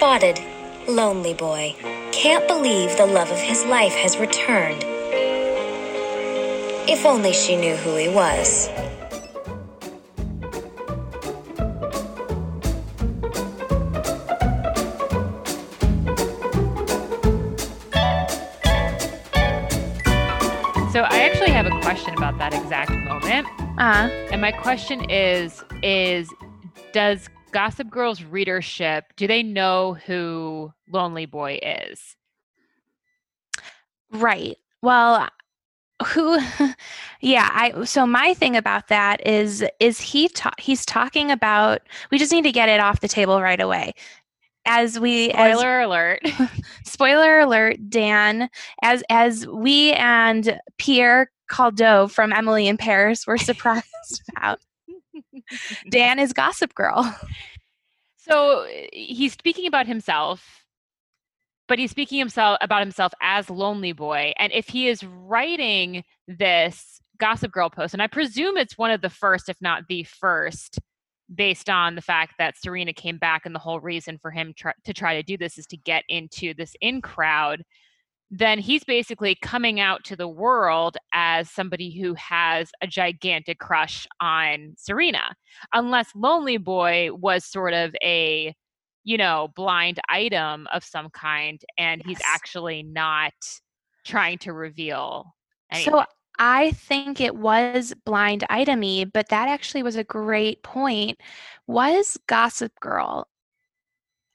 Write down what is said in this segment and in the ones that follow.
Spotted, lonely boy. Can't believe the love of his life has returned. If only she knew who he was. So I actually have a question about that exact moment. Uh, And my question is is does Gossip Girl's readership do they know who Lonely Boy is? right. Well, who yeah, I so my thing about that is is he ta- he's talking about we just need to get it off the table right away. As we as Spoiler alert. spoiler alert, Dan, as as we and Pierre Cadault from Emily in Paris were surprised about. Dan is Gossip Girl. So he's speaking about himself, but he's speaking himself about himself as Lonely Boy. And if he is writing this Gossip Girl post, and I presume it's one of the first, if not the first, based on the fact that Serena came back, and the whole reason for him to try to do this is to get into this in crowd. Then he's basically coming out to the world as somebody who has a gigantic crush on Serena unless Lonely Boy was sort of a, you know, blind item of some kind, and he's actually not trying to reveal anything. So I think it was blind itemy, but that actually was a great point. Was Gossip Girl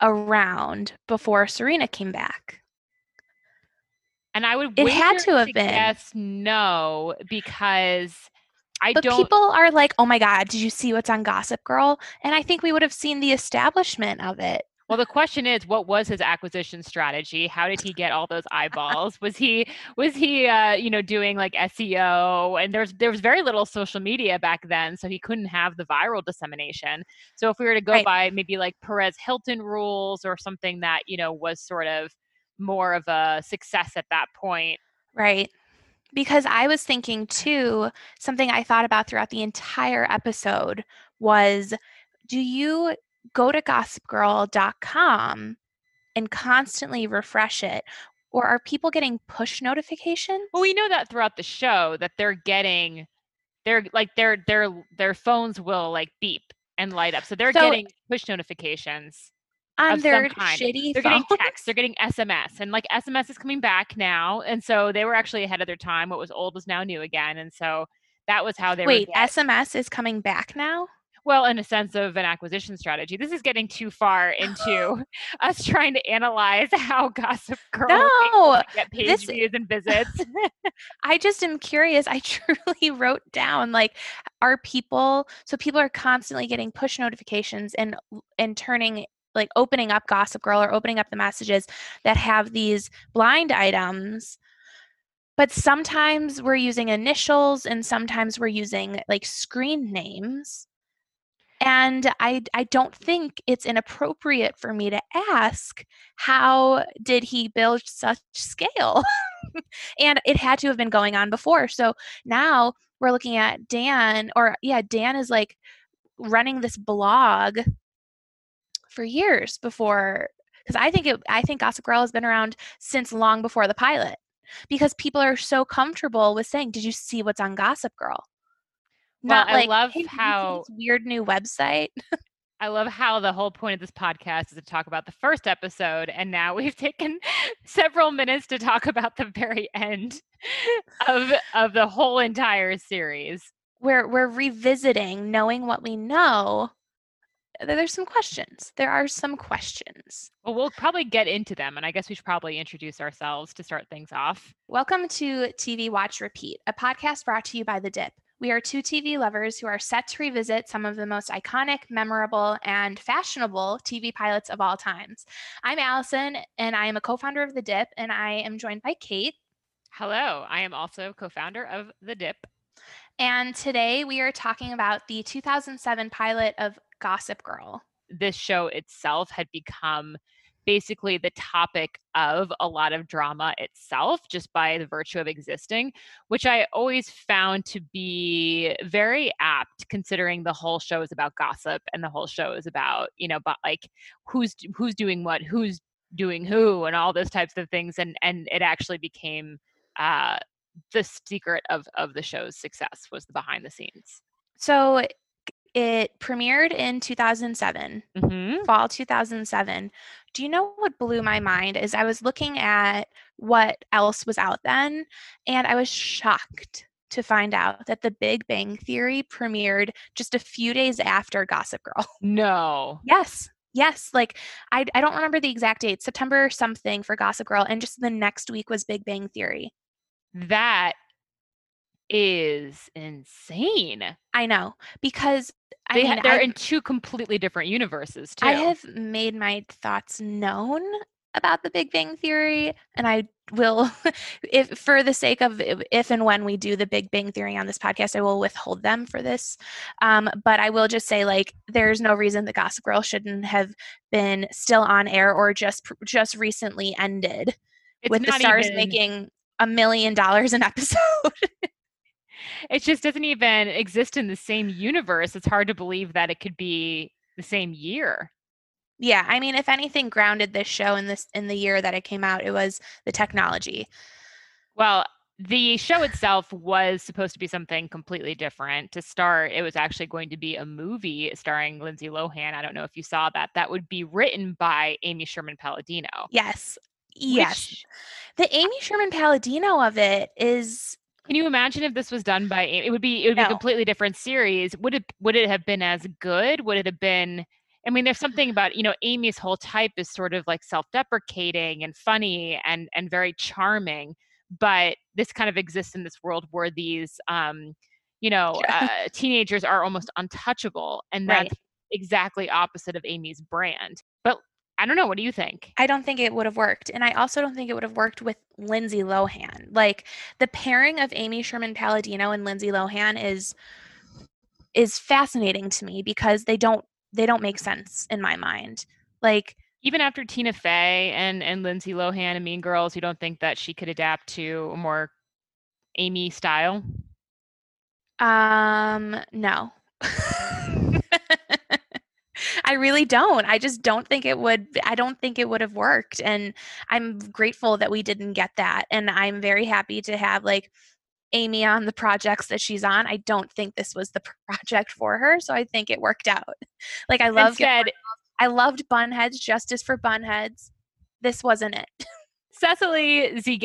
around before Serena came back? And I would it had to have been. guess no because I But don't. people are like, "Oh my god, did you see what's on Gossip Girl?" And I think we would have seen the establishment of it. Well, the question is, what was his acquisition strategy? How did he get all those eyeballs? Was he was he uh, you know doing like SEO? And there's there was very little social media back then, so he couldn't have the viral dissemination. So if we were to go Right. by maybe like Perez Hilton rules or something that you know was sort of more of a success at that point. Right. Because I was thinking too, something I thought about throughout the entire episode was do you go to gossipgirl.com and constantly refresh it? Or are people getting push notifications? Well, we know that throughout the show that they're getting, they're like their their their phones will like beep and light up, so they're So- getting push notifications. On their shitty They're phones. getting texts, they're getting SMS, and like SMS is coming back now, and so they were actually ahead of their time. What was old is now new again, and so that was how they Wait. SMS is coming back now? well, in a sense of an acquisition strategy. This is getting too far into us trying to analyze how Gossip Girl No, get page this- views and visits. I just am curious. I truly wrote down like are people so people are constantly getting push notifications and and turning like opening up Gossip Girl or opening up the messages that have these blind items. But sometimes we're using initials and sometimes we're using like screen names. And I I don't think it's inappropriate for me to ask how did he build such scale? and it had to have been going on before. So now we're looking at Dan, or yeah, Dan is like running this blog for years before. Because I think it, I think Gossip Girl has been around since long before the pilot. Because people are so comfortable with saying, "Did you see what's on Gossip Girl?" Not well, like I love "Hey, did you see how this weird new website. I love how the whole point of this podcast is to talk about the first episode, and now we've taken several minutes to talk about the very end of of the whole entire series. we're we're revisiting knowing what we know there's some questions. There are some questions. Well, we'll probably get into them, and I guess we should probably introduce ourselves to start things off. welcome to tv watch repeat a podcast brought to you by the dip. We are two tv lovers who are set to revisit some of the most iconic memorable and fashionable tv pilots of all times. I'm allison and i am a co-founder of the dip and i am joined by kate. Hello, I am also co-founder of the Dip. and today we are talking about the 2007 pilot of gossip girl. This show itself had become basically the topic of a lot of drama itself just by the virtue of existing which i always found to be very apt considering the whole show is about gossip and the whole show is about you know but like who's who's doing what who's doing who and all those types of things and and it actually became uh the secret of of the show's success was the behind the scenes. So it premiered in 2007 hmm fall 2007. Do you know what blew my mind is I was looking at what else was out then and I was shocked to find out that The Big Bang Theory premiered just a few days after Gossip Girl. no yes. Yes, like I I don't remember the exact date, September something for Gossip Girl and just the next week was Big Bang Theory. that is insane I know because I they, mean, they're I- in two completely different universes too I have made my thoughts known about the Big Bang Theory, and I will, if for the sake of if, and when we do the Big Bang Theory on this podcast, I will withhold them for this. Um, but I will just say, like, there's no reason that Gossip Girl shouldn't have been still on air or just just recently ended it's with the stars even- making a million dollars an episode. it just doesn't even exist in the same universe it's hard to believe that it could be the same year yeah, I mean, if anything grounded this show in this in the year that it came out, it was the technology. well the show itself was supposed to be something completely different to start it was actually going to be a movie starring lindsay lohan i don't know if you saw that that would be written by amy sherman palladino Yes. Yes. which- the Amy Sherman Palladino of it is Can you imagine if this was done by A- it would be it would be a completely different series. Would it would it have been as good? Would it have been I mean there's something about, you know, Amy's whole type is sort of like self-deprecating and funny and and very charming, but this kind of exists in this world where these um you know, uh, teenagers are almost untouchable and Right. that's exactly opposite of Amy's brand. But I don't know, what do you think? I don't think it would have worked. And I also don't think it would have worked with Lindsay Lohan. Like the pairing of Amy Sherman Palladino and Lindsay Lohan is is fascinating to me because they don't they don't make sense in my mind. Like even after Tina Fey and and Lindsay Lohan and Mean Girls, you don't think that she could adapt to a more Amy style? Um, no. I really don't. I just don't think it would I don't think it would have worked and I'm grateful that we didn't get that and I'm very happy to have like Amy on the projects that she's on. I don't think this was the project for her, so I think it worked out. Like I love Instead, I loved Bunheads, Justice for Bunheads. This wasn't it. Cecily Z.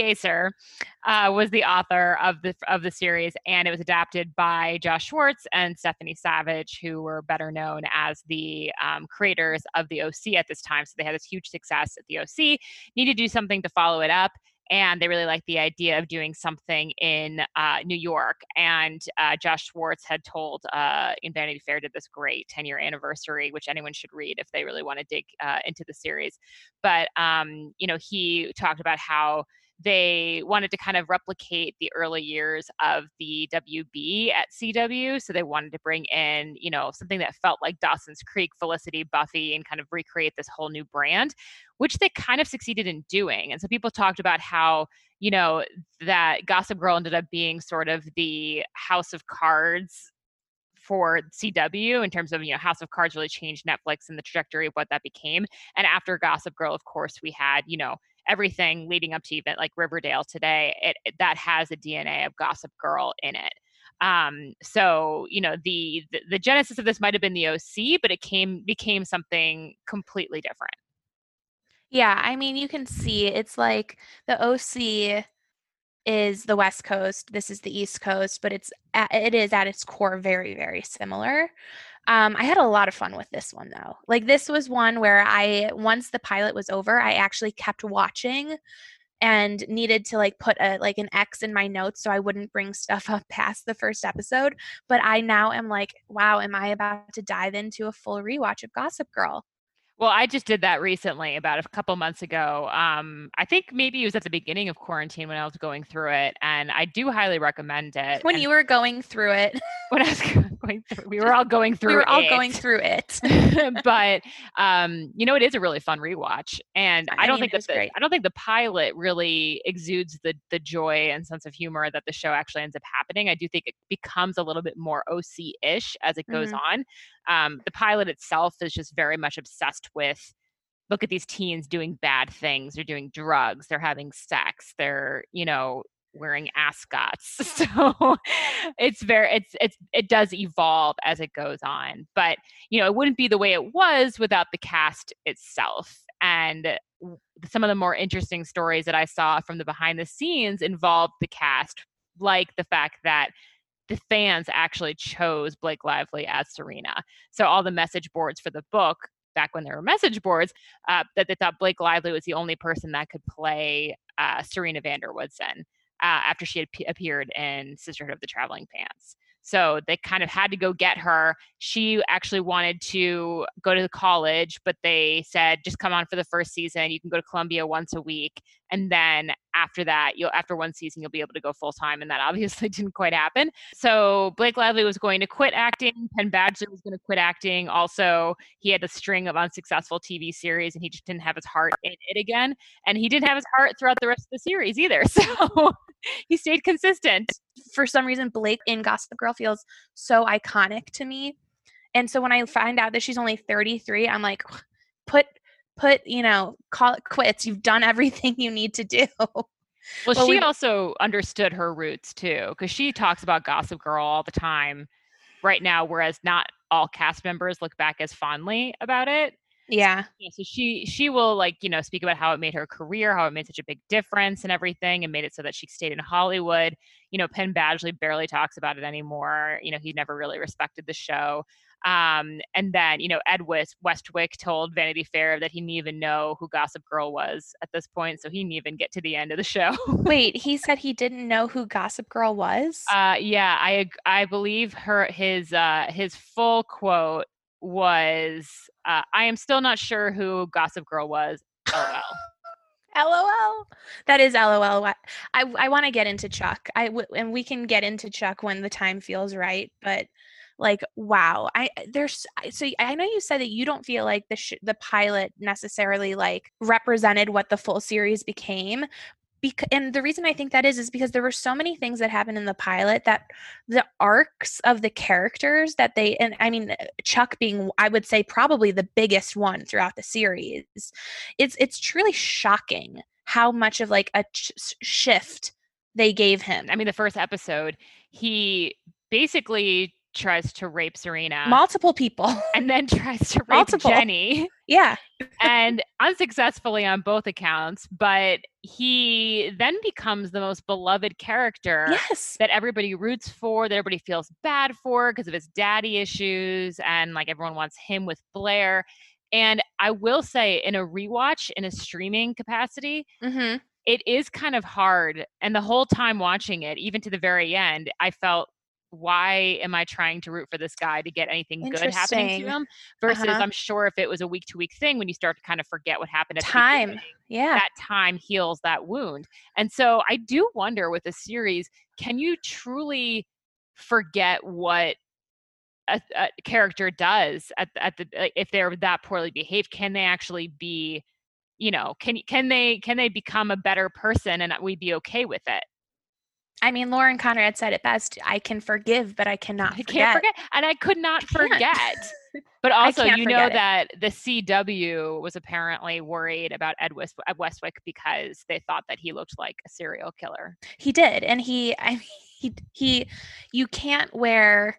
Uh, was the author of the of the series, and it was adapted by Josh Schwartz and Stephanie Savage, who were better known as the um, creators of the OC at this time. So they had this huge success at the OC. need to do something to follow it up. And they really liked the idea of doing something in uh, New York. And uh, Josh Schwartz had told uh, in Vanity Fair did this great 10 year anniversary, which anyone should read if they really want to dig uh, into the series but um, you know he talked about how they wanted to kind of replicate the early years of the WB at CW. So they wanted to bring in, you know, something that felt like Dawson's Creek, Felicity, Buffy, and kind of recreate this whole new brand, which they kind of succeeded in doing. And so people talked about how, you know, that Gossip Girl ended up being sort of the House of Cards for CW in terms of you know House of Cards really changed Netflix and the trajectory of what that became. And after Gossip Girl, of course, we had you know everything leading up to even like Riverdale today. It, it that has a DNA of Gossip Girl in it. Um, so you know the, the the genesis of this might have been the OC, but it came became something completely different. Yeah, I mean, you can see it's like the OC is the West Coast. This is the East Coast, but it's at, it is at its core very very similar. Um, I had a lot of fun with this one though. Like this was one where I once the pilot was over, I actually kept watching and needed to like put a like an X in my notes so I wouldn't bring stuff up past the first episode. But I now am like, wow, am I about to dive into a full rewatch of Gossip Girl? Well, I just did that recently, about a couple months ago. Um, I think maybe it was at the beginning of quarantine when I was going through it, and I do highly recommend it. When and you were going through it, when I was going through, we were all going through. we were all it. going through it. but um, you know, it is a really fun rewatch, and I, I don't mean, think that the, great. I don't think the pilot really exudes the the joy and sense of humor that the show actually ends up happening. I do think it becomes a little bit more OC-ish as it goes Mhm. on. Um, the pilot itself is just very much obsessed with look at these teens doing bad things. They're doing drugs. They're having sex. They're you know wearing ascots. So it's very it's it's it does evolve as it goes on but you know it wouldn't be the way it was without the cast itself and some of the more interesting stories that i saw from the behind the scenes involved the cast like the fact that the fans actually chose Blake Lively as Serena. So all the message boards for the book back when there were message boards uh, that they thought Blake Lively was the only person that could play uh, Serena van der Woodsen uh, after she had p- appeared in Sisterhood of the Traveling Pants. So they kind of had to go get her. She actually wanted to go to the college, but they said just come on for the first season. You can go to Columbia once a week, and then after that, you'll after one season you'll be able to go full time. And that obviously didn't quite happen. So Blake Lively was going to quit acting. Penn Badgley was going to quit acting. Also, he had a string of unsuccessful TV series, and he just didn't have his heart in it again. And he didn't have his heart throughout the rest of the series either. So he stayed consistent. For some reason, Blake in Gossip Girl feels so iconic to me. And so when I find out that she's only 33, I'm like, put put, you know, call it quits. You've done everything you need to do. Well, Well, she we- also understood her roots too, because she talks about Gossip Girl all the time right now, whereas not all cast members look back as fondly about it. yeah. Yeah, so she she will like you know speak about how it made her career, how it made such a big difference and everything, and made it so that she stayed in Hollywood. You know, Penn Badgley barely talks about it anymore. You know, he never really respected the show. Um, and then you know Ed West, Westwick told Vanity Fair that he didn't even know who Gossip Girl was at this point, so he didn't even get to the end of the show. Wait, he said he didn't know who Gossip Girl was? Uh, yeah, I I believe her his uh, his full quote was, uh, "I am still not sure who Gossip Girl was." LOL. LOL. That is LOL. I I want to get into Chuck. I w- and we can get into Chuck when the time feels right. But like, wow, I there's so I know you said that you don't feel like the sh- the pilot necessarily like represented what the full series became. Bec- and the reason I think that is is because there were so many things that happened in the pilot that the arcs of the characters that they and I mean Chuck being I would say probably the biggest one throughout the series it's it's truly shocking how much of like a ch- shift they gave him. I mean, the first episode, he basically tries to rape Serena Multiple people. and then tries to rape Multiple. Jenny yeah. and unsuccessfully on both accounts. But he then becomes the most beloved character. Yes. that everybody roots for, that everybody feels bad for because of his daddy issues, and like everyone wants him with Blair. And I will say, in a rewatch, in a streaming capacity, hmm it is kind of hard. And the whole time watching it, even to the very end, I felt, why am I trying to root for this guy to get anything good happening to him? Versus, Uh-huh. I'm sure if it was a week to week thing, when you start to kind of forget what happened at the Time. Yeah. that time heals that wound. And so I do wonder with a series, can you truly forget what a, a character does at, at the if they're that poorly behaved? Can they actually be, you know, can can they can they become a better person and we be okay with it? I mean, Lauren Conrad said it best. I can forgive, but I cannot I forget. can't forget, and I could not Can't. forget But also, you know it. that the CW was apparently worried about Ed, West- Westwick because they thought that he looked like a serial killer. He did, and he, I mean, he, he, you can't wear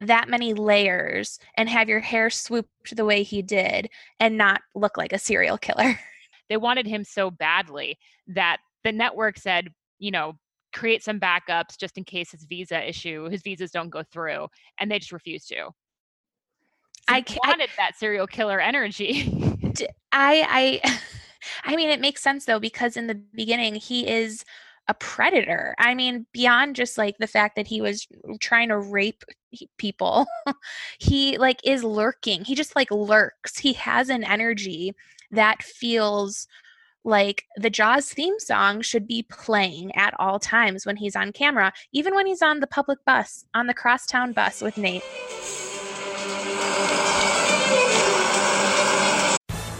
that many layers and have your hair swooped the way he did and not look like a serial killer. They wanted him so badly that the network said, you know, create some backups just in case his visa issue, his visas don't go through, and they just refuse to. So I ca- I- wanted that serial killer energy. I I I mean, it makes sense though because in the beginning he is a predator. I mean, beyond just like the fact that he was trying to rape people, he like is lurking. He just like lurks. He has an energy that feels like the Jaws theme song should be playing at all times when he's on camera, even when he's on the public bus, on the crosstown bus with Nate.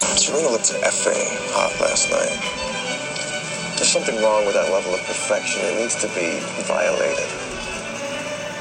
Serena looked effing hot last night. There's something wrong with that level of perfection. It needs to be violated.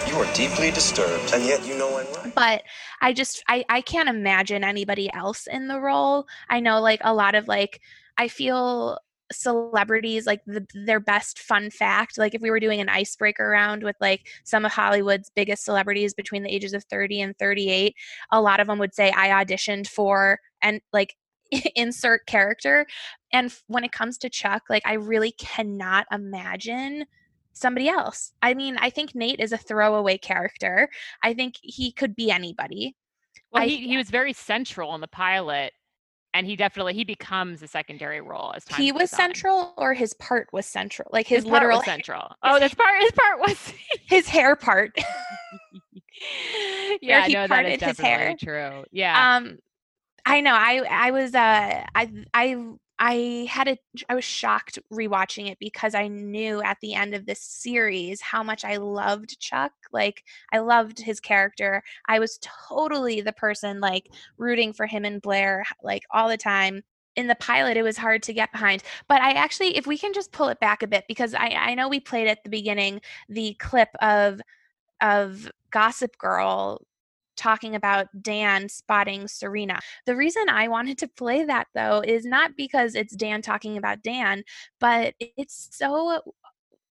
You are deeply disturbed, and yet you know I'm right. but i just I, I can't imagine anybody else in the role i know like a lot of like i feel celebrities like the, their best fun fact like if we were doing an icebreaker round with like some of hollywood's biggest celebrities between the ages of 30 and 38 a lot of them would say i auditioned for and like insert character and when it comes to chuck like i really cannot imagine somebody else i mean i think nate is a throwaway character I think he could be anybody. Well, I- he, he was very central in the pilot, and he definitely he becomes a secondary role as time He was on. central or his part was central. Like his, His, part literal was central. Oh, this part his part was. his hair part. yeah, he no, that is definitely hair. true. Yeah. um I know. I I was uh I I I had a I was shocked rewatching it because I knew at the end of this series how much I loved Chuck. Like I loved his character. I was totally the person like rooting for him and Blair like all the time. In the pilot, it was hard to get behind. But I actually, if we can just pull it back a bit, because I, I know we played at the beginning the clip of of Gossip Girl talking about Dan spotting Serena. The reason I wanted to play that though is not because it's Dan talking about Dan, but it's so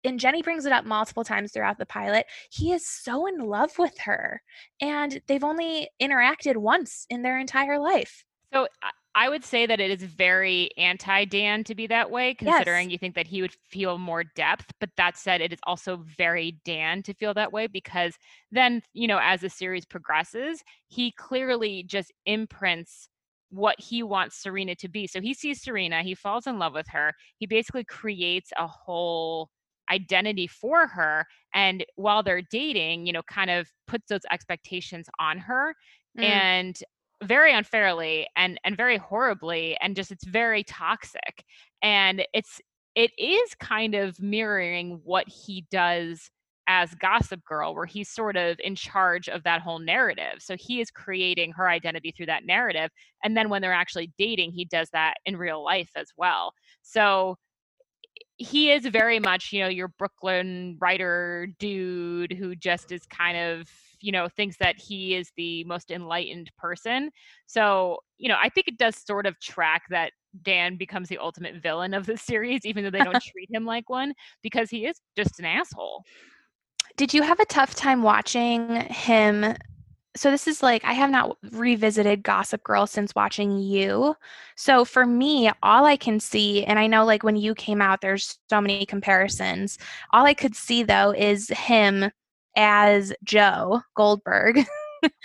and Jenny brings it up multiple times throughout the pilot. He is so in love with her and they've only interacted once in their entire life. So I- would say that it is very anti Dan to be that way, considering you think that he would feel more depth. But that said, it is also very Dan to feel that way because then, you know, as the series progresses, he clearly just imprints what he wants Serena to be. So he sees Serena, he falls in love with her, he basically creates a whole identity for her. And while they're dating, you know, kind of puts those expectations on her Mm. and very unfairly and and very horribly and just it's very toxic and it's it is kind of mirroring what he does as gossip girl where he's sort of in charge of that whole narrative so he is creating her identity through that narrative and then when they're actually dating he does that in real life as well. So he is very much you know your brooklyn writer dude who just is kind of you know thinks that he is the most enlightened person so you know i think it does sort of track that dan becomes the ultimate villain of the series even though they don't treat him like one because he is just an asshole Did you have a tough time watching him? So this is like I have not revisited Gossip Girl since watching you. So for me, all I can see, and I know like when you came out, there's so many comparisons. All I could see though is him as Joe Goldberg.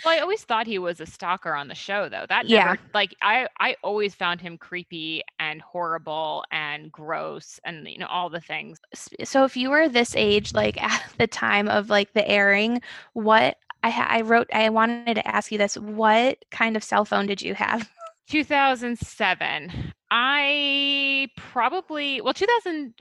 well i always thought he was a stalker on the show though that Yeah. like i i always found him creepy and horrible and gross and you know all the things so if you were this age like at the time of like the airing what I, I wrote, I wanted to ask you this. What kind of cell phone did you have? 2007. I probably, well, 2000,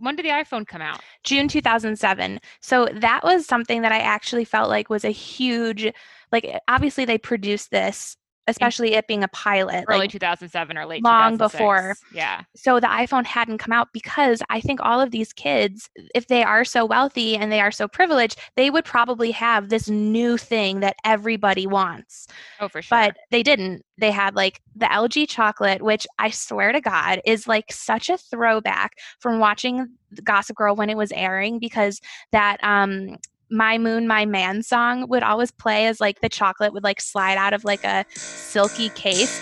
when did the iPhone come out? June 2007. So that was something that I actually felt like was a huge, like, obviously they produced this especially it being a pilot early like 2007 or late long before. yeah. so the iphone hadn't come out because i think all of these kids if they are so wealthy and they are so privileged they would probably have this new thing that everybody wants. Oh for sure. But they didn't. They had like the lg chocolate which i swear to god is like such a throwback from watching gossip girl when it was airing because that um my moon my man song would always play as like the chocolate would like slide out of like a silky case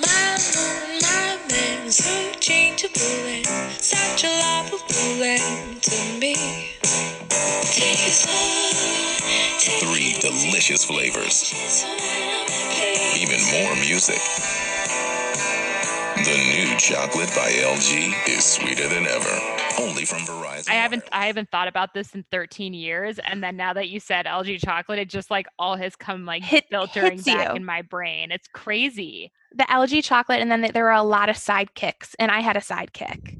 My moon, my man, so changeable and such a lovable man to me. Take it slow, take Three delicious flavors, even more music. The new chocolate by LG is sweeter than ever. Only from Verizon. I haven't Wireless. I haven't thought about this in 13 years and then now that you said LG chocolate it just like all has come like Hit- filtering back you. in my brain. It's crazy. the lg chocolate and then there were a lot of sidekicks and i had a sidekick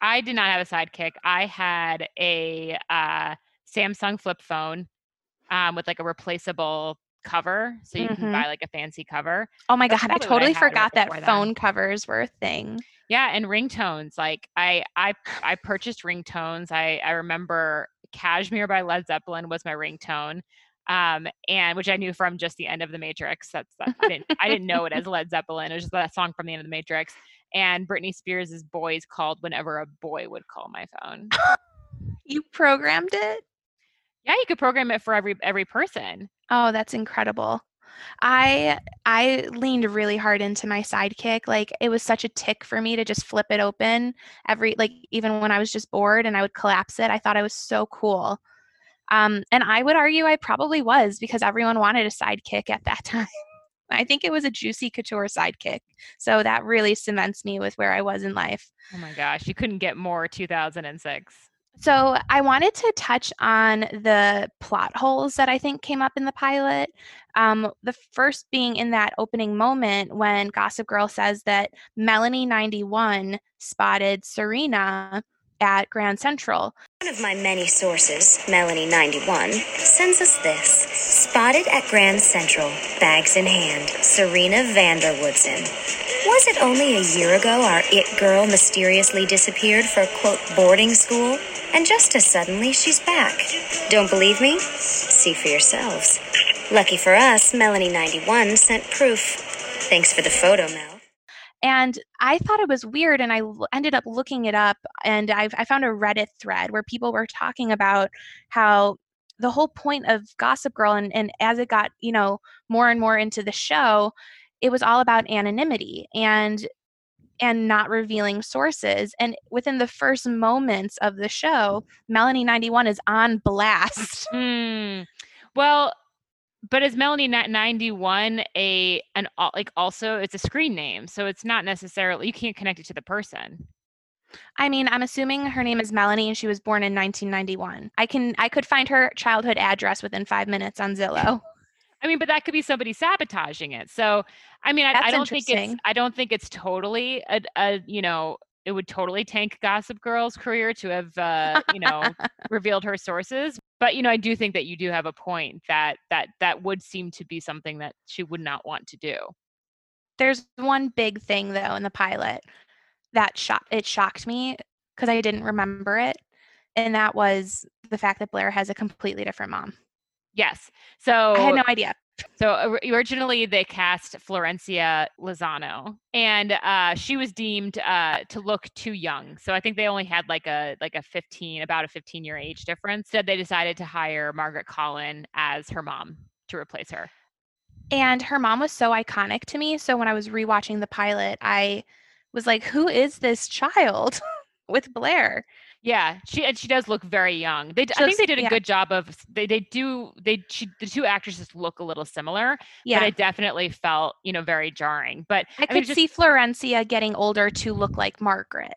I did not have a sidekick. I had a uh, Samsung flip phone um, with like a replaceable cover, so you Mhm. can buy like a fancy cover. oh my That's god i what I totally forgot that then. phone covers were a thing Yeah, and ringtones. Like I, I, I purchased ringtones. I, I remember "Kashmir" by Led Zeppelin was my ringtone, um, and which I knew from just the end of the Matrix. That's that, I didn't, I didn't know it as Led Zeppelin. It was just that song from the end of the Matrix. And Britney Spears' "Boys Called" whenever a boy would call my phone. you programmed it Yeah, you could program it for every every person. Oh, that's incredible. I I leaned really hard into my sidekick. Like it was such a tick for me to just flip it open every like even when I was just bored and I would collapse it. I thought I was so cool. Um, and I would argue I probably was because everyone wanted a sidekick at that time. I think it was a juicy couture sidekick. So that really cements me with where I was in life. Oh my gosh, you couldn't get more 2006. So I wanted to touch on the plot holes that I think came up in the pilot. Um, the first being in that opening moment when Gossip Girl says that Melanie 91 spotted Serena at Grand Central. One of my many sources, Melanie91, sends us this. Spotted at Grand Central, bags in hand, Serena van der Woodsen. Was it only a year ago our it girl mysteriously disappeared for quote boarding school? And just as suddenly she's back. Don't believe me? See for yourselves. Lucky for us, Melanie91 sent proof. Thanks for the photo, Mel. And I thought it was weird, and I ended up looking it up, and I, I found a Reddit thread where people were talking about how the whole point of Gossip Girl, and, and as it got, you know, more and more into the show, it was all about anonymity and and not revealing sources. And within the first moments of the show, Melanie 91 is on blast. Hmm. Well, but is Melanie Ni- 91 a an like also it's a screen name, so it's not necessarily you can't connect it to the person. I mean, I'm assuming her name is Melanie and she was born in 1991. I can I could find her childhood address within 5 minutes on Zillow. I mean, but that could be somebody sabotaging it. So, I mean, I, I don't think it's. I don't think it's totally a, a you know it would totally tank Gossip Girl's career to have uh, you know revealed her sources. But you know, I do think that you do have a point that that that would seem to be something that she would not want to do. There's one big thing though in the pilot that shocked it shocked me because I didn't remember it, and that was the fact that Blair has a completely different mom. Yes. So I had no idea. So originally they cast Florencia Lozano, and uh, she was deemed uh, to look too young. So I think they only had like a like a 15, about a 15 year age difference. Instead, they decided to hire Margaret Colin as her mom to replace her. And her mom was so iconic to me. So when I was rewatching the pilot, I was like, who is this child with Blair? Yeah, she and she does look very young. They, I think they did a yeah. good job of they they do they she, the two actresses look a little similar, Yeah. but it definitely felt you know very jarring. But I I mean, could just- see Florencia getting older to look like Margaret.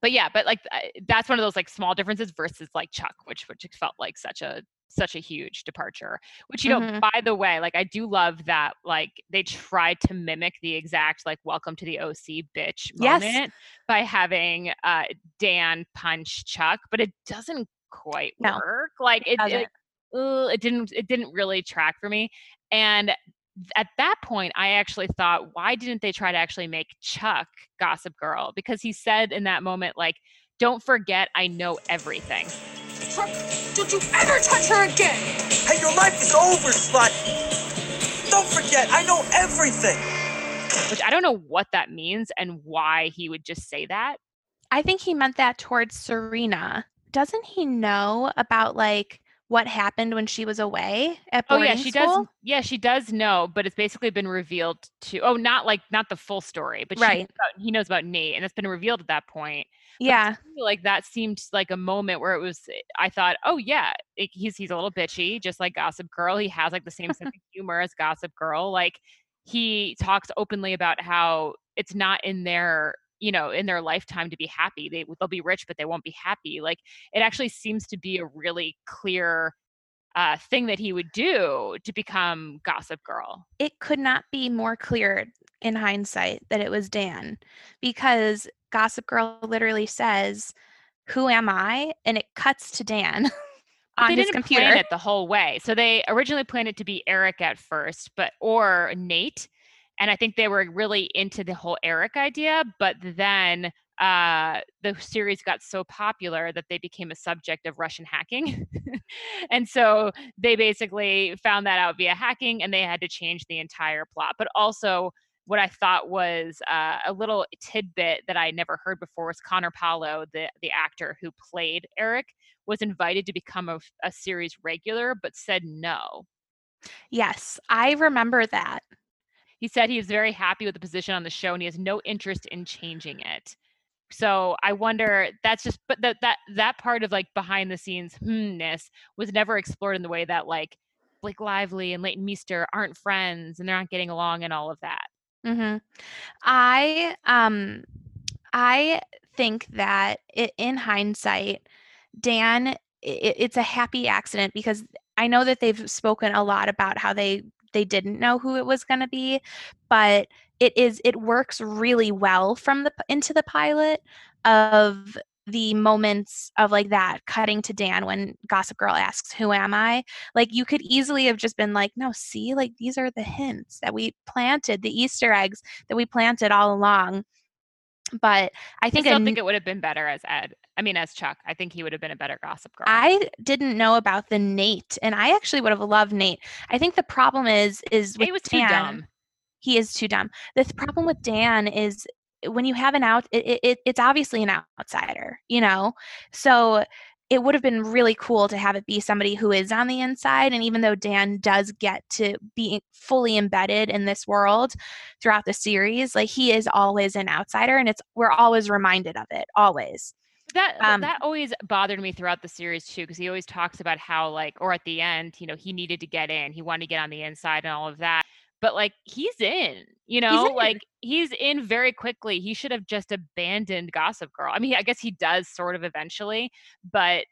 but yeah, but like that's one of those like small differences versus like Chuck, which which felt like such a such a huge departure. Which you know, Mhm. by the way, like I do love that like they tried to mimic the exact like "Welcome to the OC, bitch" Yes. moment by having uh Dan punch Chuck, but it doesn't quite No, work. Like it, it, uh, it didn't it didn't really track for me. And at that point, I actually thought, why didn't they try to actually make Chuck Gossip Girl? Because he said in that moment, like, don't forget, I know everything. Chuck, don't you ever touch her again! Hey, your life is over, slut! Don't forget, I know everything! Which I don't know what that means and why he would just say that. I think he meant that towards Serena. Doesn't he know about like what happened when she was away at boarding Oh yeah, she school? does. Yeah, she does know, but it's basically been revealed to. Oh, not like not the full story, but she knows Right. about- he knows about Nate, and it's been revealed at that point. But Yeah. like that seemed like a moment where it was. eh, I thought, oh yeah, it, he's he's a little bitchy, just like Gossip Girl. He has like the same sense of humor as Gossip Girl. Like he talks openly about how it's not in their you know in their lifetime to be happy. They they'll be rich, but they won't be happy. Like it actually seems to be a really clear uh, thing that he would do to become Gossip Girl. It could not be more clear in hindsight that it was Dan because Gossip Girl literally says, Who am I? And it cuts to Dan on they his didn't computer. plan it the whole way. So they originally planned it to be Eric at first, but or Nate. And I think they were really into the whole Eric idea, but then uh, the series got so popular that they became a subject of Russian hacking. and so they basically found that out via hacking and they had to change the entire plot. But also, what I thought was uh, a little tidbit that I never heard before was Connor Paolo, the, the actor who played Eric, was invited to become a, a series regular, but said no. Yes, I remember that. He said he is very happy with the position on the show and he has no interest in changing it. So I wonder that's just but that that that part of like behind the scenes hmness was never explored in the way that like Blake Lively and Leighton Meester aren't friends and they're not getting along and all of that. hmm I um I think that i in hindsight, Dan, i it's a happy accident because I know that they've spoken a lot about how they they didn't know who it was going to be, but it is it works really well from the into the pilot of the moments of like that cutting to Dan when Gossip Girl asks, Who am I? Like you could easily have just been like, No, see, like these are the hints that we planted, the Easter eggs that we planted all along. But I think I still a think it would have been better as Ed. I mean as Chuck. I think he would have been a better gossip girl. I didn't know about the Nate, and I actually would have loved Nate. I think the problem is is with Nate was too dumb. He is too dumb. The th- problem with Dan is when you have an out, it, it, it's obviously an outsider, you know. So it would have been really cool to have it be somebody who is on the inside. And even though Dan does get to be fully embedded in this world throughout the series, like he is always an outsider, and it's we're always reminded of it, always. That Um, that always bothered me throughout the series too, because he always talks about how like, or at the end, you know, he needed to get in, he wanted to get on the inside and all of that. But like, he's in, you know, in. like he's in very quickly. He should have just abandoned Gossip Girl. I mean, I guess he does sort of eventually, but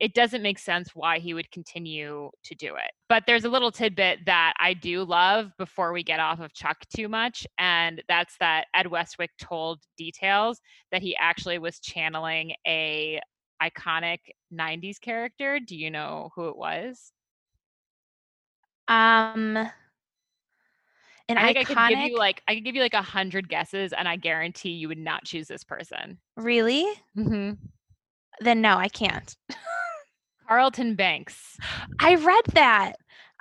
it doesn't make sense why he would continue to do it. But there's a little tidbit that I do love before we get off of Chuck too much, and that's that Ed Westwick told details that he actually was channeling a iconic 90s character. Do you know who it was? Um, an I think I could give iconic, you like I could give you like a hundred guesses, and I guarantee you would not choose this person. really? Mm-hmm. Then no, I can't. Carlton Banks. I read that.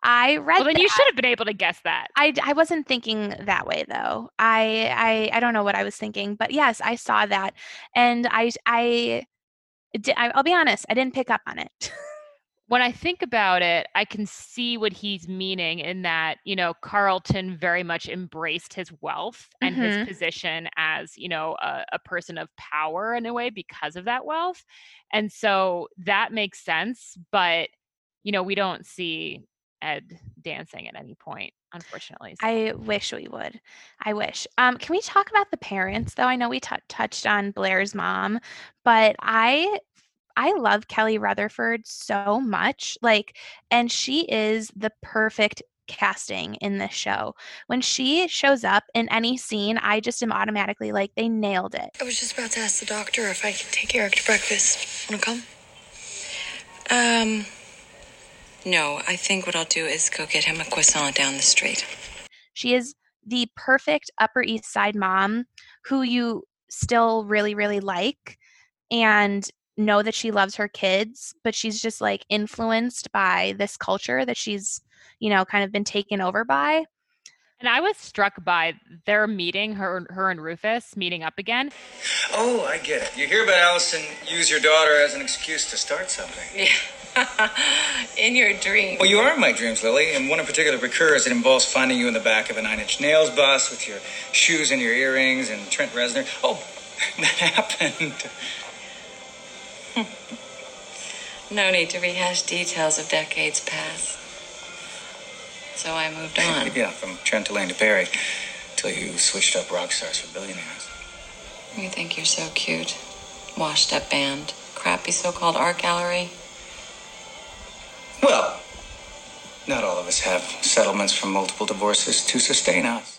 I read Well, then that. you should have been able to guess that. I, I wasn't thinking that way though. I, I I don't know what I was thinking, but yes, I saw that, and I I, I I'll be honest, I didn't pick up on it. when I think about it, I can see what he's meaning in that, you know, Carlton very much embraced his wealth and Mhm. his position as, you know, a, a person of power in a way because of that wealth. And so that makes sense. But, you know, we don't see Ed dancing at any point, unfortunately. So- I wish we would. I wish. Um, can we talk about the parents though? I know we tou touched on Blair's mom, but I I love Kelly Rutherford so much. Like, and she is the perfect casting in this show. When she shows up in any scene, I just am automatically like, they nailed it. I was just about to ask the doctor if I could take Eric to breakfast. Wanna come? Um, no, I think what I'll do is go get him a croissant down the street. She is the perfect Upper East Side mom who you still really, really like and know that she loves her kids, but she's just like influenced by this culture that she's, you know, kind of been taken over by. And I was struck by their meeting, her, her and Rufus meeting up again. Oh, I get it. You hear about Allison use your daughter as an excuse to start something. Yeah. In your dream. Well, you are in my dreams, Lily, and one in particular recurs. It involves finding you in the back of a Nine Inch Nails bus with your shoes and your earrings and Trent Reznor. Oh, that happened. No need to rehash details of decades past. So I moved on. Yeah, from Trent to Lane to Perry, till you switched up rock stars for billionaires. You think you're so cute. Washed up band. Crappy so called art gallery. Well, not all of us have settlements from multiple divorces to sustain us.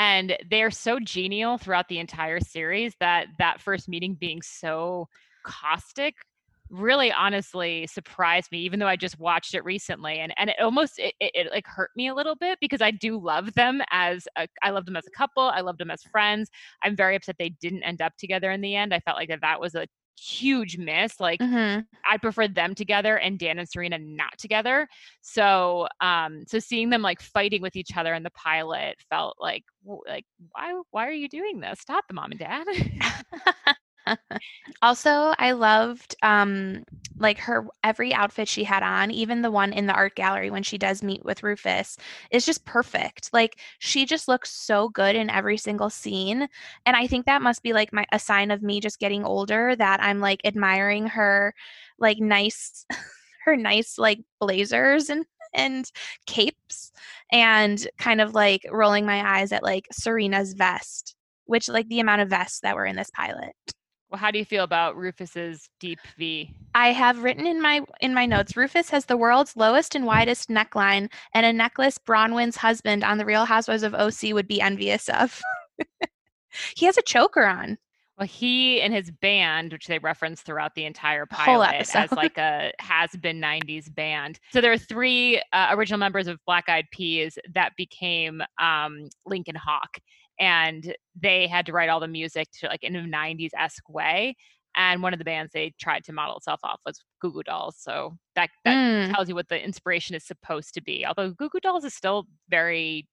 and they're so genial throughout the entire series that that first meeting being so caustic really honestly surprised me even though i just watched it recently and and it almost it, it, it, like hurt me a little bit because i do love them as a, i love them as a couple i love them as friends. I'm very upset they didn't end up together in the end. I felt like that that was a huge miss like Mhm. I prefer them together and Dan and Serena not together. So um so seeing them like fighting with each other in the pilot felt like like why why are you doing this? Stop the mom and dad. also, I loved um like her every outfit she had on, even the one in the art gallery when she does meet with Rufus is just perfect. Like she just looks so good in every single scene. And I think that must be like my a sign of me just getting older that I'm like admiring her like nice her nice like blazers and and capes and kind of like rolling my eyes at like Serena's vest, which like the amount of vests that were in this pilot. Well, how do you feel about Rufus's deep V? I have written in my in my notes Rufus has the world's lowest and widest neckline and a necklace Braunwyn's husband on the Real Housewives of OC would be envious of. he has a choker on. Well, he and his band, which they reference throughout the entire pilot as like a has-been 90s band. So there are three uh, original members of Black Eyed Peas that became um, Lincoln Hawk, and they had to write all the music to like in a 90s esque way. And one of the bands they tried to model itself off was Goo Goo Dolls. So that that Mm. tells you what the inspiration is supposed to be. Although Goo Goo Dolls is still very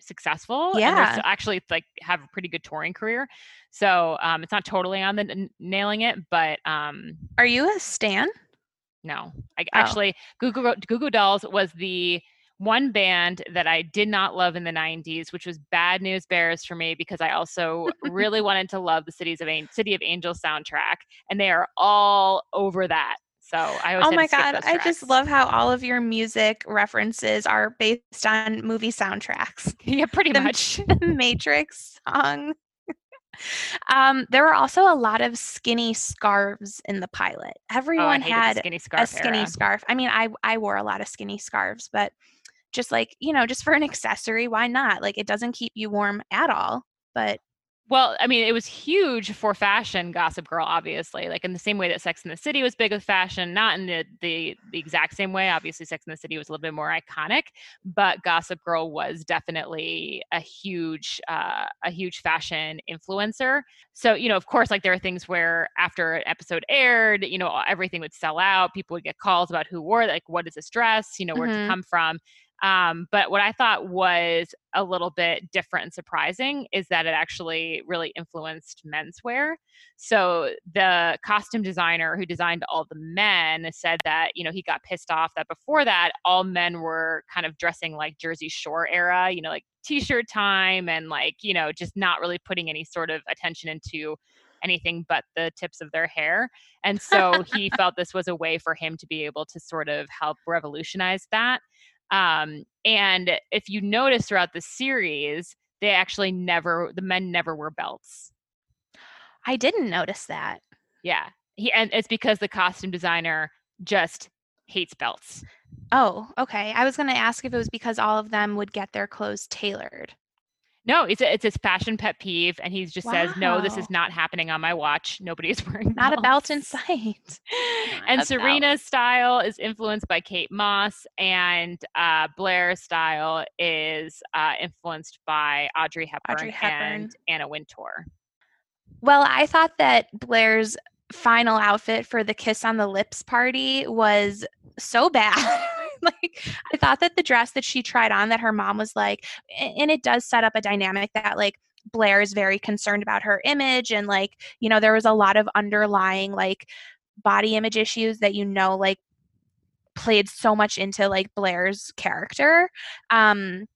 successful and Yeah. actually like have a pretty good touring career so um it's not totally on the n- nailing it but um Are you a stan? no i Oh. actually goo goo dolls was the one band that i did not love in the 90s which was bad news bears for me because i also really wanted to love the cities of An- city of angels soundtrack and they are all over that so i Oh my god, I just love how all of your music references are based on movie soundtracks. yeah pretty The much Matrix song. um, there were also a lot of skinny scarves in the pilot. Everyone hated the had skinny a skinny era. scarf. I mean, I I wore a lot of skinny scarves, but just like you know, just for an accessory, why not? Like it doesn't keep you warm at all, but Well, I mean, it was huge for fashion, Gossip Girl, obviously. Like in the same way that Sex in the City was big with fashion, not in the the the exact same way. Obviously, Sex in the City was a little bit more iconic, but Gossip Girl was definitely a huge uh, a huge fashion influencer. So, you know, of course, like there are things where after an episode aired, you know, everything would sell out. People would get calls about who wore like what is this dress, you know, where Mhm. it come from. Um, but what I thought was a little bit different and surprising is that it actually really influenced menswear. So the costume designer who designed all the men said that, you know, he got pissed off that before that, all men were kind of dressing like Jersey Shore era, you know, like t shirt time and like, you know, just not really putting any sort of attention into anything but the tips of their hair. And so he felt this was a way for him to be able to sort of help revolutionize that. Um, and if you notice throughout the series, they actually never, the men never wear belts. I didn't notice that. Yeah. He, and it's because the costume designer just hates belts. Oh, okay. I was going to ask if it was because all of them would get their clothes tailored. No, it's a, it's his fashion pet peeve, and he just says, "No, this is not happening on my watch. Nobody is wearing Not a belt in belts." sight. and a belt. Serena's style is influenced by Kate Moss, and uh, Blair's style is uh, influenced by Audrey Hepburn, Audrey Hepburn. and Anna Wintour. Well, I thought that Blair's final outfit for the kiss on the lips party was so bad. like I thought that the dress that she tried on that her mom was like and it does set up a dynamic that like Blair is very concerned about her image and like, you know, there was a lot of underlying like body image issues that you know like played so much into like Blair's character. Um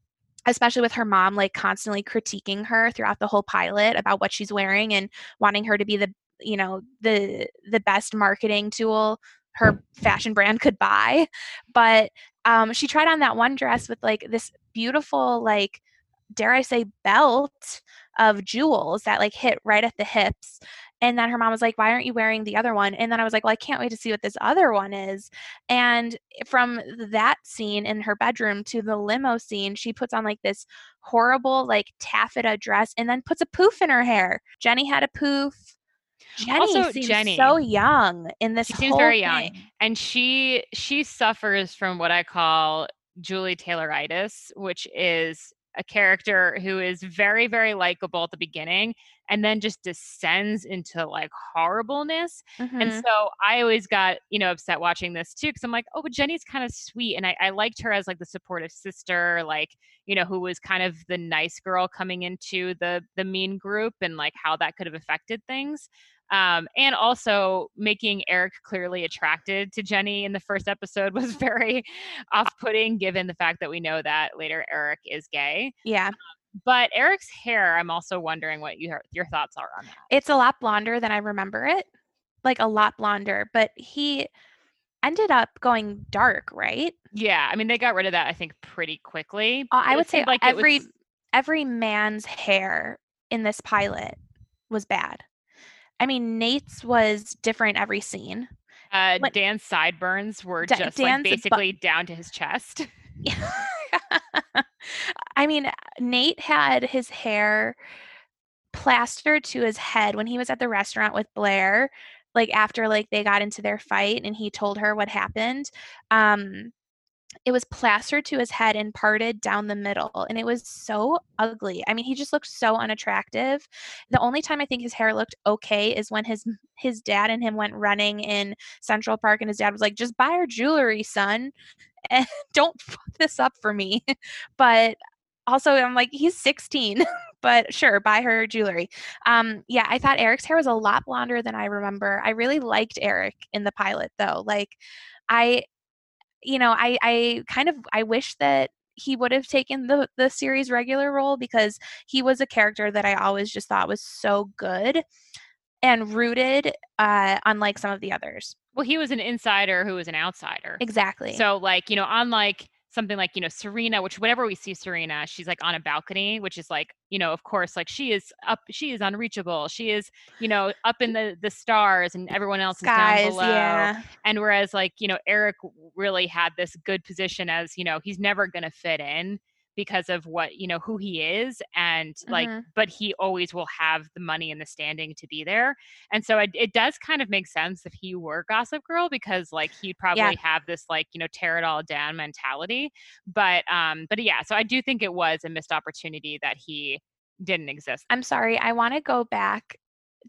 especially with her mom like constantly critiquing her throughout the whole pilot about what she's wearing and wanting her to be the you know the the best marketing tool her fashion brand could buy but um she tried on that one dress with like this beautiful like dare i say belt of jewels that like hit right at the hips and then her mom was like why aren't you wearing the other one? And then i was like well i can't wait to see what this other one is. And from that scene in her bedroom to the limo scene she puts on like this horrible like taffeta dress and then puts a poof in her hair. Jenny had a poof jenny Also, seems Jenny. so young in this She seems very young. and she she suffers from what I call Julie Tayloritis, which is a character who is very very likable at the beginning and then just descends into like horribleness and Mhm. so i always got you know upset watching this too because i'm like oh but jenny's kind of sweet and I, I liked her as like the supportive sister like you know who was kind of the nice girl coming into the the mean group and like how that could have affected things um, and also making Eric clearly attracted to Jenny in the first episode was very off-putting, given the fact that we know that later Eric is gay. yeah But Eric's hair, I'm also wondering what your your thoughts are on that. it's a lot blonder than i remember it like a lot blonder but he ended up going dark right Yeah, I mean they got rid of that I think pretty quickly. Uh, I would say like every was- every man's hair in this pilot was bad. I mean, Nate's was different every scene. uh, when- Dan's sideburns were Da- just Dan's like bu- basically down to his chest. I mean, Nate had his hair plastered to his head when he was at the restaurant with Blair, like after like they got into their fight and he told her what happened. Um it was plastered to his head and parted down the middle and it was so ugly. I mean, he just looked so unattractive. The only time I think his hair looked okay is when his his dad and him went running in Central Park and his dad was like, "Just buy her jewelry, son." And don't fuck this up for me. but also I'm like, he's 16, but sure, buy her jewelry. Um, yeah, I thought Eric's hair was a lot blonder than I remember. I really liked Eric in the pilot though. Like I you know, I I kind of I wish that he would have taken the the series regular role because he was a character that I always just thought was so good and rooted uh unlike some of the others. well, he was an insider who was an outsider. Exactly. So like, you know, unlike something like you know serena which whenever we see serena she's like on a balcony which is like you know of course like she is up she is unreachable. She is you know up in the the stars and everyone else Skies, is down below. yeah. and whereas like you know eric really had this good position as you know he's never going to fit in because of what you know who he is and like Mhm. but he always will have the money and the standing to be there and so it, it does kind of make sense if he were gossip girl because like he'd probably have this like you know tear it all down mentality but um but yeah so i do think it was a missed opportunity that he didn't exist I'm sorry. I want to go back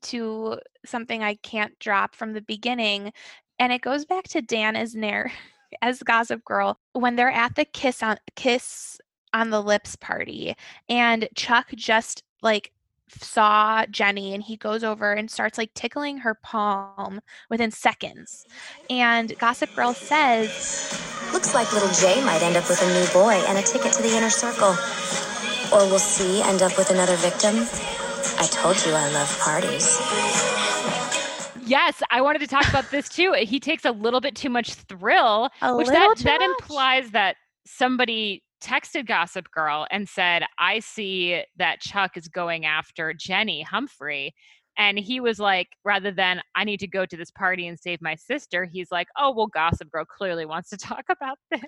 to something I can't drop from the beginning, and it goes back to Dan as Nair as Gossip Girl when they're at the kiss on kiss on the lips party, and Chuck just like saw Jenny and he goes over and starts like tickling her palm within seconds. And Gossip Girl says, Looks like little J might end up with a new boy and a ticket to the inner circle. Or will C end up with another victim? I told you I love parties. Yes, I wanted to talk about this too. He takes a little bit too much thrill, A which that that much. implies that somebody texted Gossip Girl and said, "I see that Chuck is going after Jenny Humphrey." And he was like, rather than I need to go to this party and save my sister, he's like, "Oh, well, Gossip Girl clearly wants to talk about this."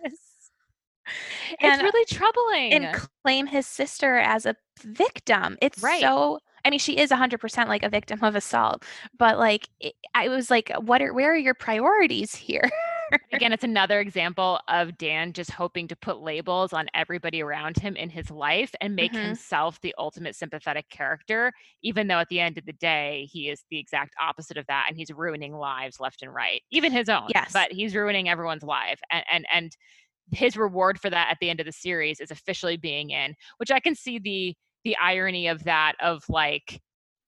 it's uh, really troubling. and claim his sister as a victim. It's Right. so I mean, she is 100% like a victim of assault, but like it, I was like, what are where are your priorities here? Again, it's another example of Dan just hoping to put labels on everybody around him in his life and make Mhm. himself the ultimate sympathetic character, even though at the end of the day, he is the exact opposite of that and he's ruining lives left and right, even his own. Yes. But he's ruining everyone's life. And, and, and his reward for that at the end of the series is officially being in, which I can see the the irony of that of like,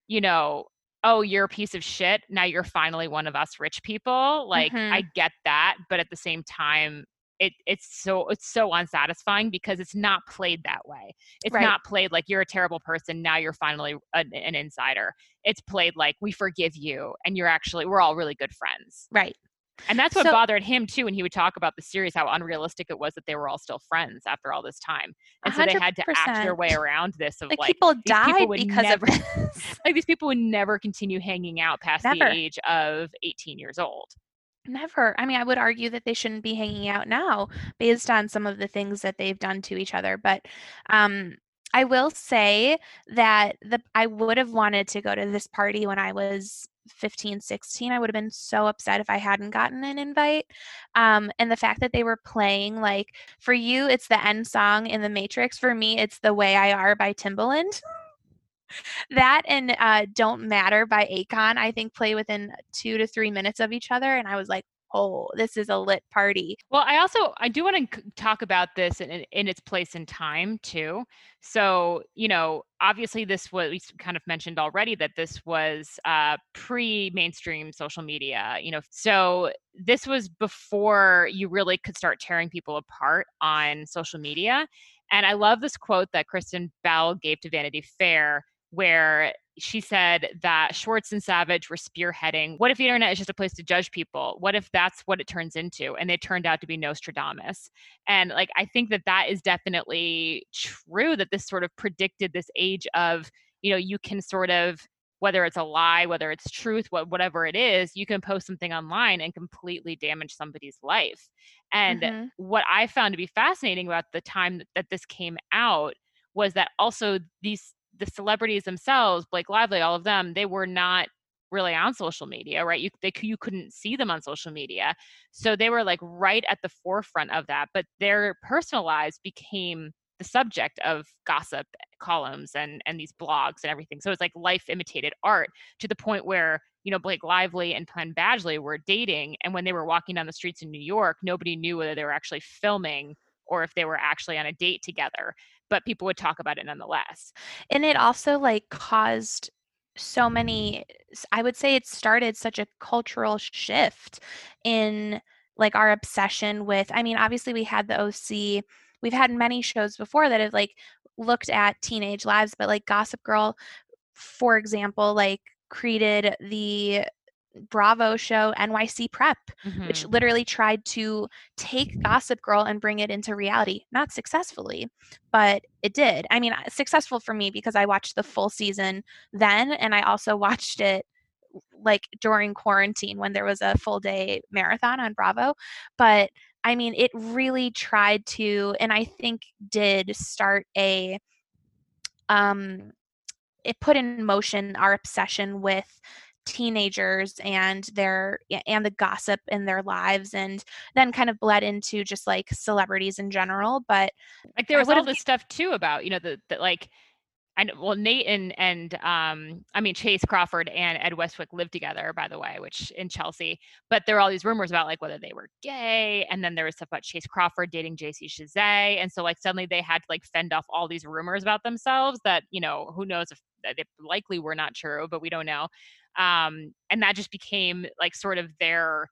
you know, oh, you're a piece of shit. Now you're finally one of us rich people. Like Mhm. I get that, but at the same time, it it's so it's so unsatisfying because it's not played that way. It's Right. not played like you're a terrible person. Now you're finally an, an insider. It's played like we forgive you, and you're actually we're all really good friends. right. And that's what So- bothered him too when he would talk about the series, how unrealistic it was that they were all still friends after all this time. And so they had to act their way around this of Like, like, people died would because never, of this. like these people would never continue hanging out past Never. the age of 18 years old. Never. I mean, I would argue that they shouldn't be hanging out now based on some of the things that they've done to each other. But um, I will say that the I would have wanted to go to this party when I was 15, 16. I would have been so upset if I hadn't gotten an invite. Um, and the fact that they were playing, like, for you, it's the end song in The Matrix. For me, it's The Way I Are by Timbaland. That and uh, Don't Matter by Akon, I think, play within two to three minutes of each other. And I was like, oh, this is a lit party. Well, I also I do want to talk about this in, in its place in time too. So you know, obviously this was we kind of mentioned already that this was uh, pre-mainstream social media. You know, so this was before you really could start tearing people apart on social media. And I love this quote that Kristen Bell gave to Vanity Fair, where she said that Schwartz and Savage were spearheading. What if the internet is just a place to judge people? What if that's what it turns into? And they turned out to be Nostradamus. And like, I think that that is definitely true that this sort of predicted this age of, you know, you can sort of, whether it's a lie, whether it's truth, what, whatever it is, you can post something online and completely damage somebody's life. And Mhm. what I found to be fascinating about the time that, that this came out was that also these the celebrities themselves, Blake Lively, all of them, they were not really on social media, right? You they you couldn't see them on social media, so they were like right at the forefront of that. But their personal lives became the subject of gossip eh, columns and and these blogs and everything. So it's like life imitated art to the point where you know Blake Lively and Penn Badgley were dating, and when they were walking down the streets in New York, nobody knew whether they were actually filming or if they were actually on a date together. But people would talk about it nonetheless. And it also like caused so many I would say it started such a cultural shift in like our obsession with I mean obviously we had the OC we've had many shows before that have like looked at teenage lives but like Gossip Girl for example like created the Bravo show NYC Prep, Mm-hmm. which literally tried to take Gossip Girl and bring it into reality. Not successfully, but it did. I mean, successful for me because I watched the full season then, and I also watched it like during quarantine when there was a full day marathon on Bravo. But I mean, it really tried to, and I think did start a um it put in motion our obsession with teenagers and their and the gossip in their lives and then kind of bled into just like celebrities in general but like there was all this stuff too about you know the, the like I know, well Nate and and um I mean Chace Crawford and Ed Westwick lived together by the way which in Chelsea but there are all these rumors about like whether they were gay and then there was stuff about Chace Crawford dating JC Chasez and so like suddenly they had to like fend off all these rumors about themselves that you know who knows if they likely were not true but we don't know um and that just became like sort of their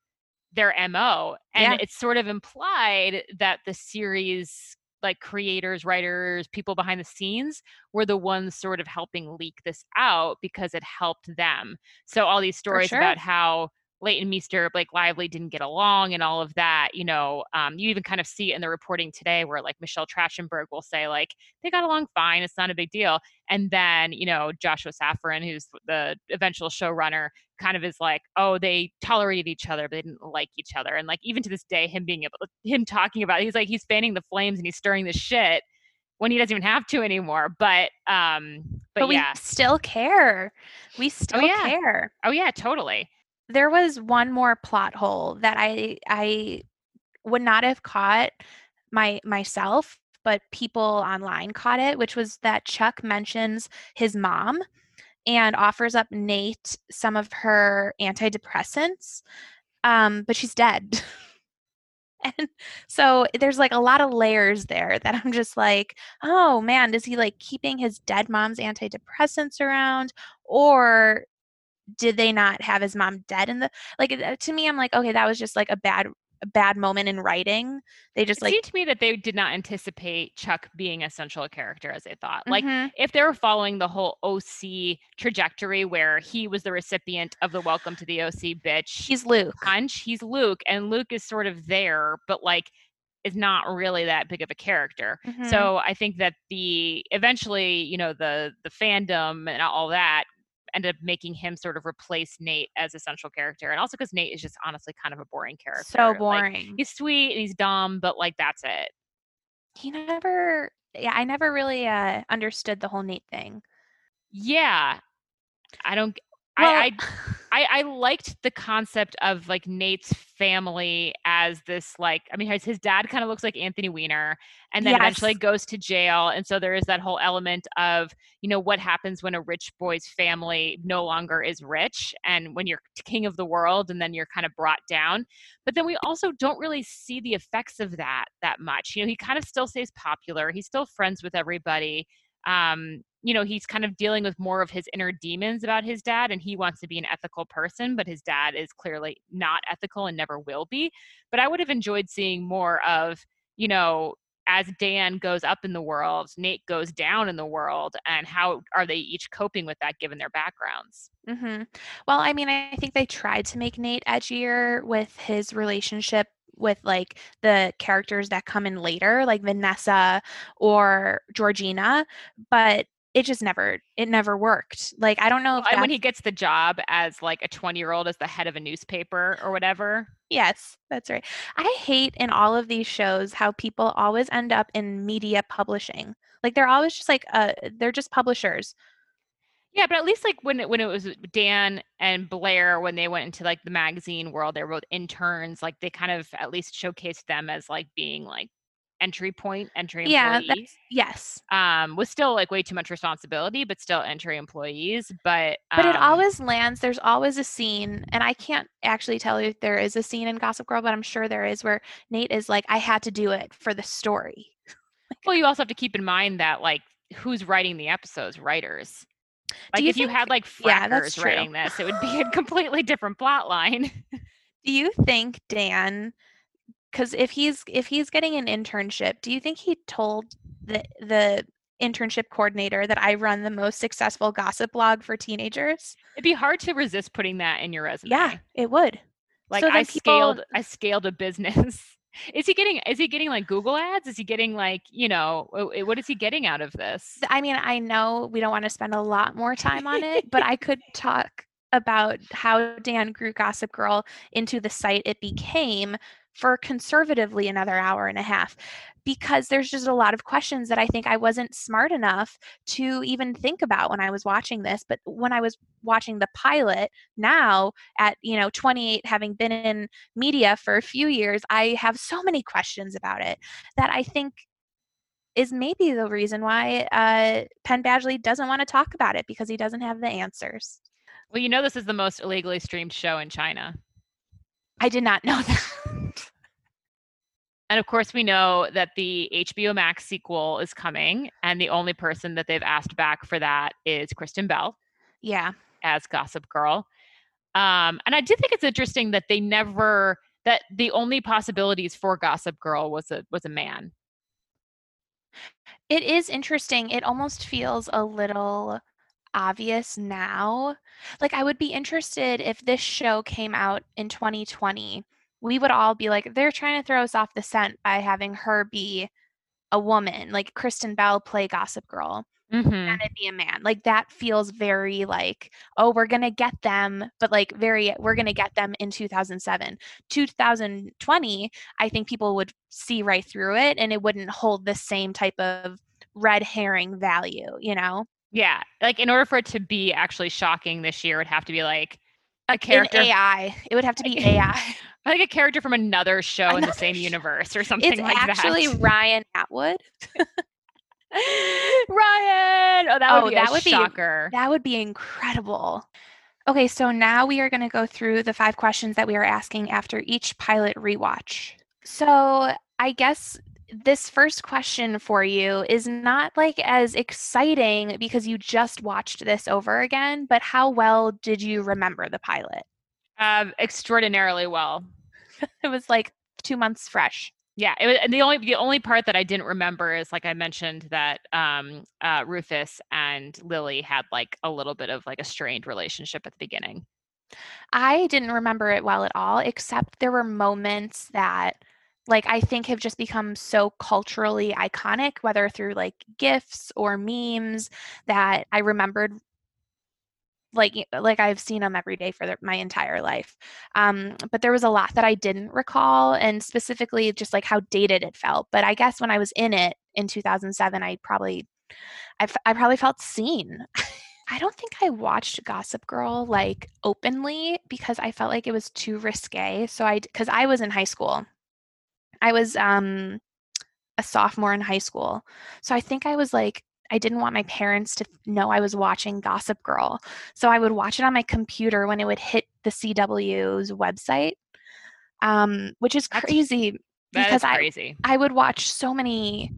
their mo and Yeah. it's sort of implied that the series like creators writers people behind the scenes were the ones sort of helping leak this out because it helped them so all these stories sure. about how Leighton Meester, Blake Lively didn't get along and all of that, you know, um, you even kind of see it in the reporting today where like Michelle Trachtenberg will say like, they got along fine. It's not a big deal. And then, you know, Joshua Safran, who's the eventual showrunner, kind of is like, oh, they tolerated each other, but they didn't like each other. And like, even to this day, him being able, him talking about, it, he's like, he's fanning the flames and he's stirring the shit when he doesn't even have to anymore. But, um, but, but, we yeah. still care we still yeah. care Oh yeah, totally. There was one more plot hole that I I would not have caught my myself, but people online caught it, which was that Chuck mentions his mom and offers up Nate some of her antidepressants, um, but she's dead. and so there's like a lot of layers there that I'm just like, oh man, is he like keeping his dead mom's antidepressants around, or did they not have his mom dead in the like to me i'm like okay that was just like a bad a bad moment in writing they just It like seemed to me that they did not anticipate Chuck being a central character as they thought. Like Mhm. if they were following the whole OC trajectory where he was the recipient of the welcome to the OC bitch he's luke punch, he's Luke, and Luke is sort of there, but like is not really that big of a character. Mhm. So I think that the eventually, you know, the the fandom and all that ended up making him sort of replace Nate as a central character. And also because Nate is just honestly kind of a boring character. so Like, boring he's sweet and he's dumb, but like that's it. he never yeah i never really uh understood the whole nate thing Yeah. I don't well, I, I I I liked the concept of like Nate's family as this like I mean his, his dad kind of looks like Anthony Weiner and then eventually goes to jail and so there is that whole element of you know what happens when a rich boy's family no longer is rich and when you're king of the world and then you're kind of brought down but then we also don't really see the effects of that that much you know he kind of still stays popular he's still friends with everybody um, you know, he's kind of dealing with more of his inner demons about his dad, and he wants to be an ethical person, but his dad is clearly not ethical and never will be. But I would have enjoyed seeing more of, you know, as Dan goes up in the world, Nate goes down in the world, and how are they each coping with that given their backgrounds? hmm Well, I mean, I think they tried to make Nate edgier with his relationship with like the characters that come in later, like Vanessa or Georgina, but it just never it never worked. Like I don't know if and when he gets the job as like a 20 year old as the head of a newspaper or whatever. Yes, that's right. I hate in all of these shows how people always end up in media publishing. Like they're always just like uh they're just publishers. Yeah, but at least like when it when it was Dan and Blair when they went into like the magazine world, they were both interns. Like they kind of at least showcased them as like being like entry point, entry Yeah, employees. yes. Um, was still like way too much responsibility, but still entry employees. But But it um, always lands there's always a scene and I can't actually tell you if there is a scene in Gossip Girl, but I'm sure there is where Nate is like I had to do it for the story. well, you also have to keep in mind that like who's writing the episodes, writers. Like you if you had like Yeah, frackers true. writing this, it would be a completely different plot line. Do you think Dan cuz if he's if he's getting an internship, do you think he told the the internship coordinator that I run the most successful gossip blog for teenagers. It'd be hard to resist putting that in your resume. Yeah, it would. Like So I people- scaled I scaled a business. Is he getting is he getting like Google ads? Is he getting like, you know, what is he getting out of this? I mean, I know we don't want to spend a lot more time on it, but I could talk about how Dan grew Gossip Girl into the site it became for conservatively another hour and a half because there's just a lot of questions that I think I wasn't smart enough to even think about when I was watching this. But when I was watching the pilot now at, you know, 28, having been in media for a few years, I have so many questions about it that I think is maybe the reason why uh, Penn Badgley doesn't want to talk about it because he doesn't have the answers. Well, you know this is the most illegally streamed show in China. I did not know that. And of course, we know that the HBO Max sequel is coming, and the only person that they've asked back for that is Kristen Bell yeah. as Gossip Girl. Um, and I do think it's interesting that they never that the only possibilities for Gossip Girl was a was a man. It is interesting. It almost feels a little obvious now. Like, I would be interested if this show came out in 2020. We would all be like, they're trying to throw us off the scent by having her be a woman, like Kristen Bell play Gossip Girl, Mm-hmm. and it be a man. Like, that feels very like, oh, we're going to get them, but like, very, we're going to get them in 2007. 2020, I think people would see right through it and it wouldn't hold the same type of red herring value, you know? Yeah, like in order for it to be actually shocking this year, it would have to be like a character, AI. It would have to be AI. I think a character from another show in the same show. universe or something It's like actually that. Actually, Ryan Atwood. Ryan. Oh, that would Oh, be that a would be- shocker. That would be incredible. Okay, so now we are going to go through the five questions that we are asking after each pilot rewatch. So I guess this first question for you is not like as exciting because you just watched this over again, but how well did you remember the pilot? Um, extraordinarily well. It was like two months fresh. Yeah, it was, and the only the only part that I didn't remember is like I mentioned that um, uh, Rufus and Lily had like a little bit of like a strained relationship at the beginning. I didn't remember it well at all, except there were moments that, like, I think have just become so culturally iconic, whether through like GIFs or memes, that I remembered. Like, like I've seen them every day for the, my entire life. Um, but there was a lot that I didn't recall, and specifically just like how dated it felt. But I guess when I was in it in 2007, I probably, I, f- I probably felt seen. I don't think I watched Gossip Girl like openly because I felt like it was too risque. So I, because I was in high school, I was um a sophomore in high school. So I think I was like, I didn't want my parents to know I was watching Gossip Girl. So I would watch it on my computer when it would hit the CW's website, um, which is That's- crazy That because is I, crazy. I would watch so many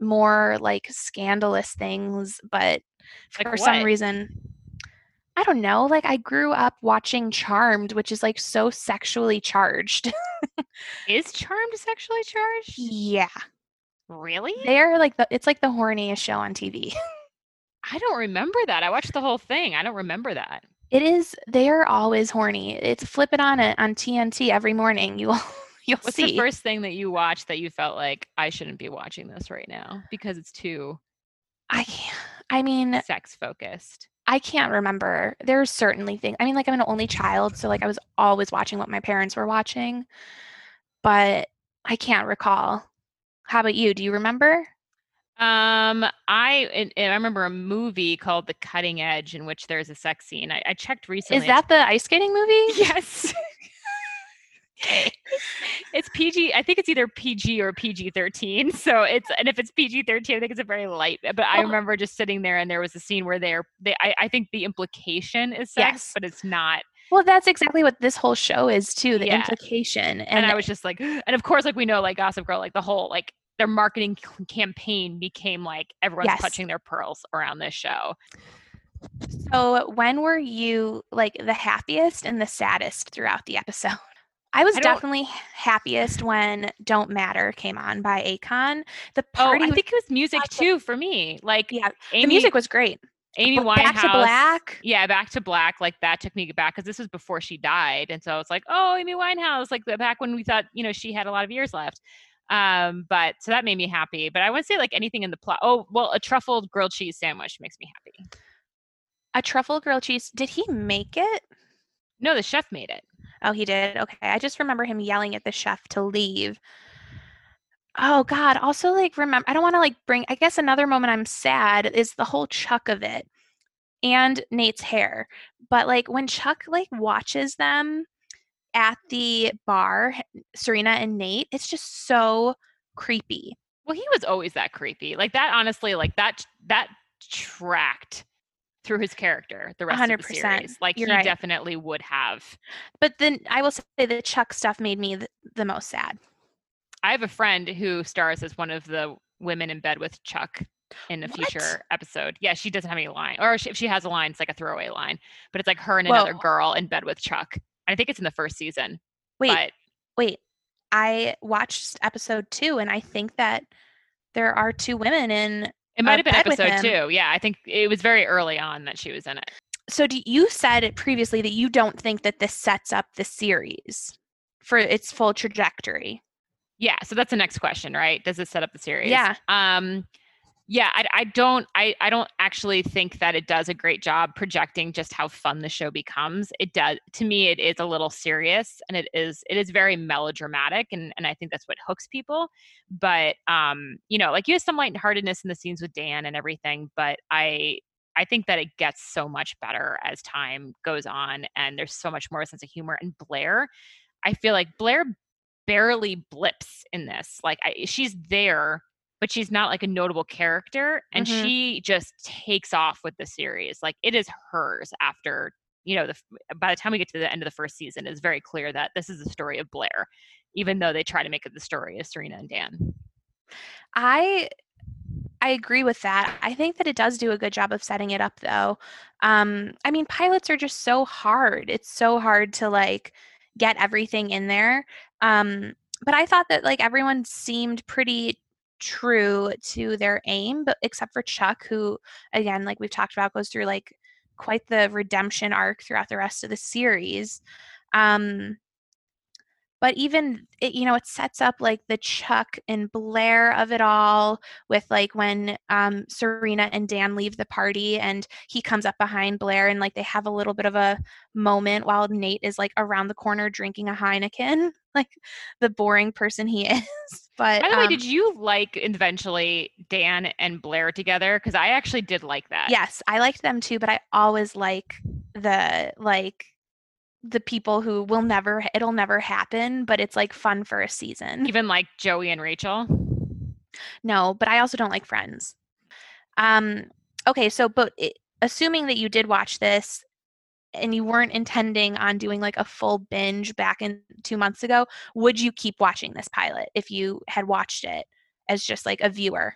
more like scandalous things, but Like for some reason, I don't know. Like I grew up watching Charmed, which is like so sexually charged. Is Charmed sexually charged? yeah, Really? they're like the it's like the horniest show on TV. I don't remember that. I watched the whole thing. I don't remember that. It is. They are always horny. It's flip it on it on TNT every morning. You'll you'll What's see. the first thing that you watched that you felt like I shouldn't be watching this right now because it's too I can't. I mean, sex focused? I can't remember. There's certainly things. I mean, like I'm an only child, so like I was always watching what my parents were watching, but I can't recall. How about you? Do you remember? Um, I and- and I remember a movie called The Cutting Edge in which there's a sex scene. I, I checked recently. Is that the ice skating movie? yes? it's PG. I think it's either PG or PG thirteen. So it's and if it's PG thirteen, I think it's a very light. Uh, but I Oh. remember just sitting there and there was a scene where they're they. I, I think the implication is sex, Yes. but it's not. Well, that's exactly what this whole show is too. The Yeah. implication, And, and, I was just like, and of course, like we know, like Gossip Girl, like the whole like their marketing c- campaign became like everyone's Yes. clutching their pearls around this show. so when were you like the happiest and the saddest throughout the episode? I was I definitely happiest when "Don't Matter" came on by Akon. The party Oh, party, I was- think it was music too for me. Like yeah, Amy, the music was great. Amy Winehouse. Back to Black. Yeah, back to black. Like that took me back because this was before she died, and so it's like, oh, Amy Winehouse, like the- back when we thought, you know, she had a lot of years left. Um, but so that made me happy. But I wouldn't say like anything in the plot. Oh, well, a truffled grilled cheese sandwich makes me happy. A truffle grilled cheese. Did he make it? No, the chef made it. Oh, he did. Okay, I just remember him yelling at the chef to leave. Oh God. Also, like, remember, I don't want to like bring. I guess another moment I'm sad is the whole Chuck of it, and Nate's hair. But like when Chuck like watches them at the bar, Serena and Nate, it's just so creepy. Well, he was always that creepy. Like that, honestly, like that that tracked through his character the rest of the series. Like You're he right. definitely would have. But then I will say the Chuck stuff made me the, the most sad. I have a friend who stars as one of the women in bed with Chuck in a What? future episode. Yeah, she doesn't have any line, or she, if she has a line, it's like a throwaway line. But it's like her and another Whoa. girl in bed with Chuck. I think it's in the first season. Wait, But wait. I watched episode two, and I think that there are two women in. It might have been episode two. Yeah, I think it was very early on that she was in it. So, do you said previously that you don't think that this sets up the series for its full trajectory? Yeah, so that's the next question, right? Does it set up the series? Yeah. Um yeah, I, I don't I, I don't actually think that it does a great job projecting just how fun the show becomes. It does to me it is a little serious and it is it is very melodramatic and, and I think that's what hooks people. But um, you know, like you have some lightheartedness in the scenes with Dan and everything, but I I think that it gets so much better as time goes on and there's so much more sense of humor. And Blair, I feel like Blair barely blips in this. Like I, she's there, but she's not like a notable character, and Mhm. she just takes off with the series. Like it is hers after you know the by the time we get to the end of the first season, it's very clear that this is the story of Blair, even though they try to make it the story of Serena and Dan. I I agree with that. I think that it does do a good job of setting it up though. Um I mean pilots are just so hard. It's so hard to like get everything in there. Um but I thought that like everyone seemed pretty true to their aim but except for Chuck who again like we've talked about goes through like quite the redemption arc throughout the rest of the series. Um but even it, you know it sets up like the chuck and blair of it all with like when um, serena and dan leave the party and he comes up behind blair and like they have a little bit of a moment while nate is like around the corner drinking a heineken like the boring person he is but By the way, um, did you like eventually Dan and Blair together? Because I actually did like that. yes i liked them too but i always like the like the people who will never it'll never happen but it's like fun for a season Even like Joey and Rachel. No, but I also don't like Friends. Um, okay, so but it, assuming that you did watch this and you weren't intending on doing like a full binge back in two months ago, would you keep watching this pilot if you had watched it as just like a viewer?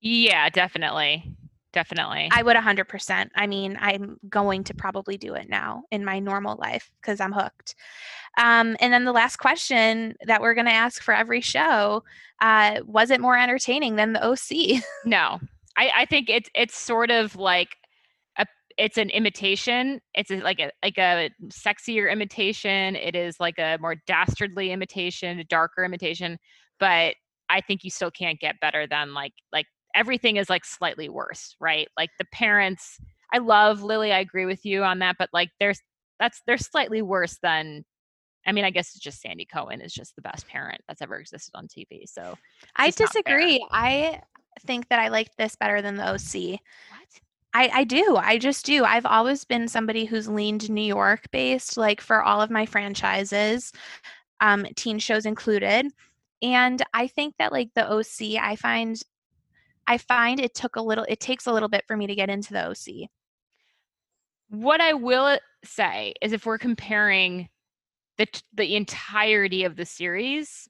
Yeah, definitely. Definitely. I would 100%. I mean, I'm going to probably do it now in my normal life because I'm hooked. Um, and then the last question that we're going to ask for every show uh, was it more entertaining than the OC? No, I, I think it's it's sort of like a it's an imitation. It's a, like a like a sexier imitation. It is like a more dastardly imitation, a darker imitation. But I think you still can't get better than like like everything is like slightly worse, right? Like the parents. I love Lily. I agree with you on that. But like there's that's they're slightly worse than. I mean, I guess it's just Sandy Cohen is just the best parent that's ever existed on TV. So I just not fair. disagree. I think that I liked this better than the OC. what? I, I do. I just do. I've always been somebody who's leaned New York based, like for all of my franchises, um, teen shows included. And I think that like the OC, I find I find it took a little it takes a little bit for me to get into the OC. What I will say is if we're comparing the the entirety of the series,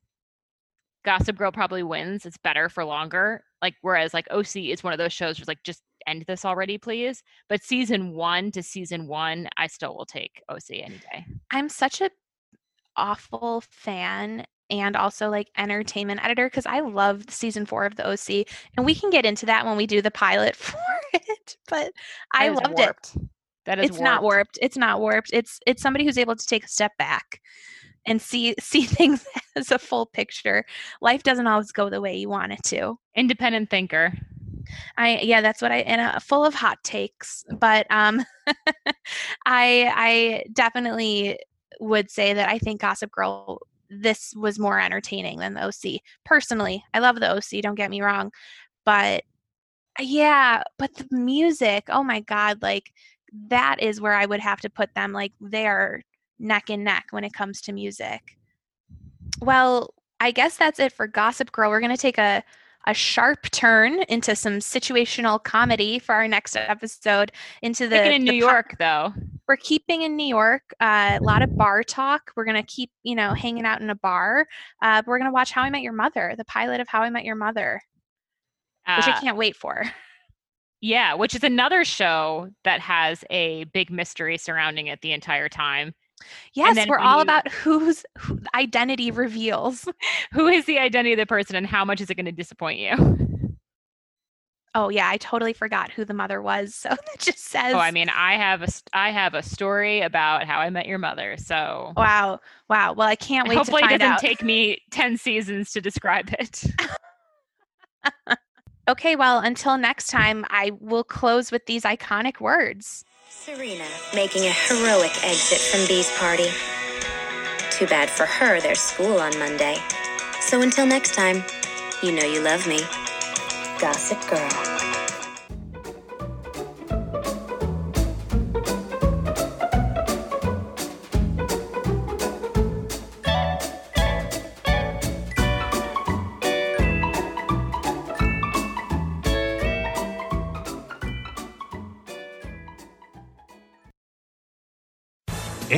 Gossip Girl probably wins. It's better for longer. Like whereas like OC is one of those shows where like just end this already, please. But season one to season one, I still will take OC any day. I'm such a awful fan and also like entertainment editor because I loved season four of the OC, and we can get into that when we do the pilot for it. But I loved warped. it. That is It's not warped. It's not warped. It's it's somebody who's able to take a step back and see see things as a full picture. Life doesn't always go the way you want it to. Independent thinker. I yeah, that's what I and uh, full of hot takes. But um, I I definitely would say that I think Gossip Girl this was more entertaining than the OC. Personally, I love the OC. Don't get me wrong, but uh, yeah, but the music. Oh my god, like that is where I would have to put them. Like they are neck and neck when it comes to music. Well, I guess that's it for Gossip Girl. We're gonna take a a sharp turn into some situational comedy for our next episode. Into the in the New York, though. We're keeping in New York. Uh, a lot of bar talk. We're gonna keep, you know, hanging out in a bar. Uh, but we're gonna watch How I Met Your Mother, the pilot of How I Met Your Mother, which I Uh, can't wait for. Yeah, which is another show that has a big mystery surrounding it the entire time. Yes, we're all you- about whose who, identity reveals. Who is the identity of the person and how much is it going to disappoint you? Oh yeah, I totally forgot who the mother was. So it just says. Oh, I mean, I have a st- I have a story about how I met your mother. So Wow, wow. Well, I can't wait hopefully to it doesn't out. take me 10 seasons to describe it. okay, well, until next time, I will close with these iconic words. Serena making a heroic exit from B's party. Too bad for her, there's school on Monday. So until next time, you know you love me. Gossip Girl.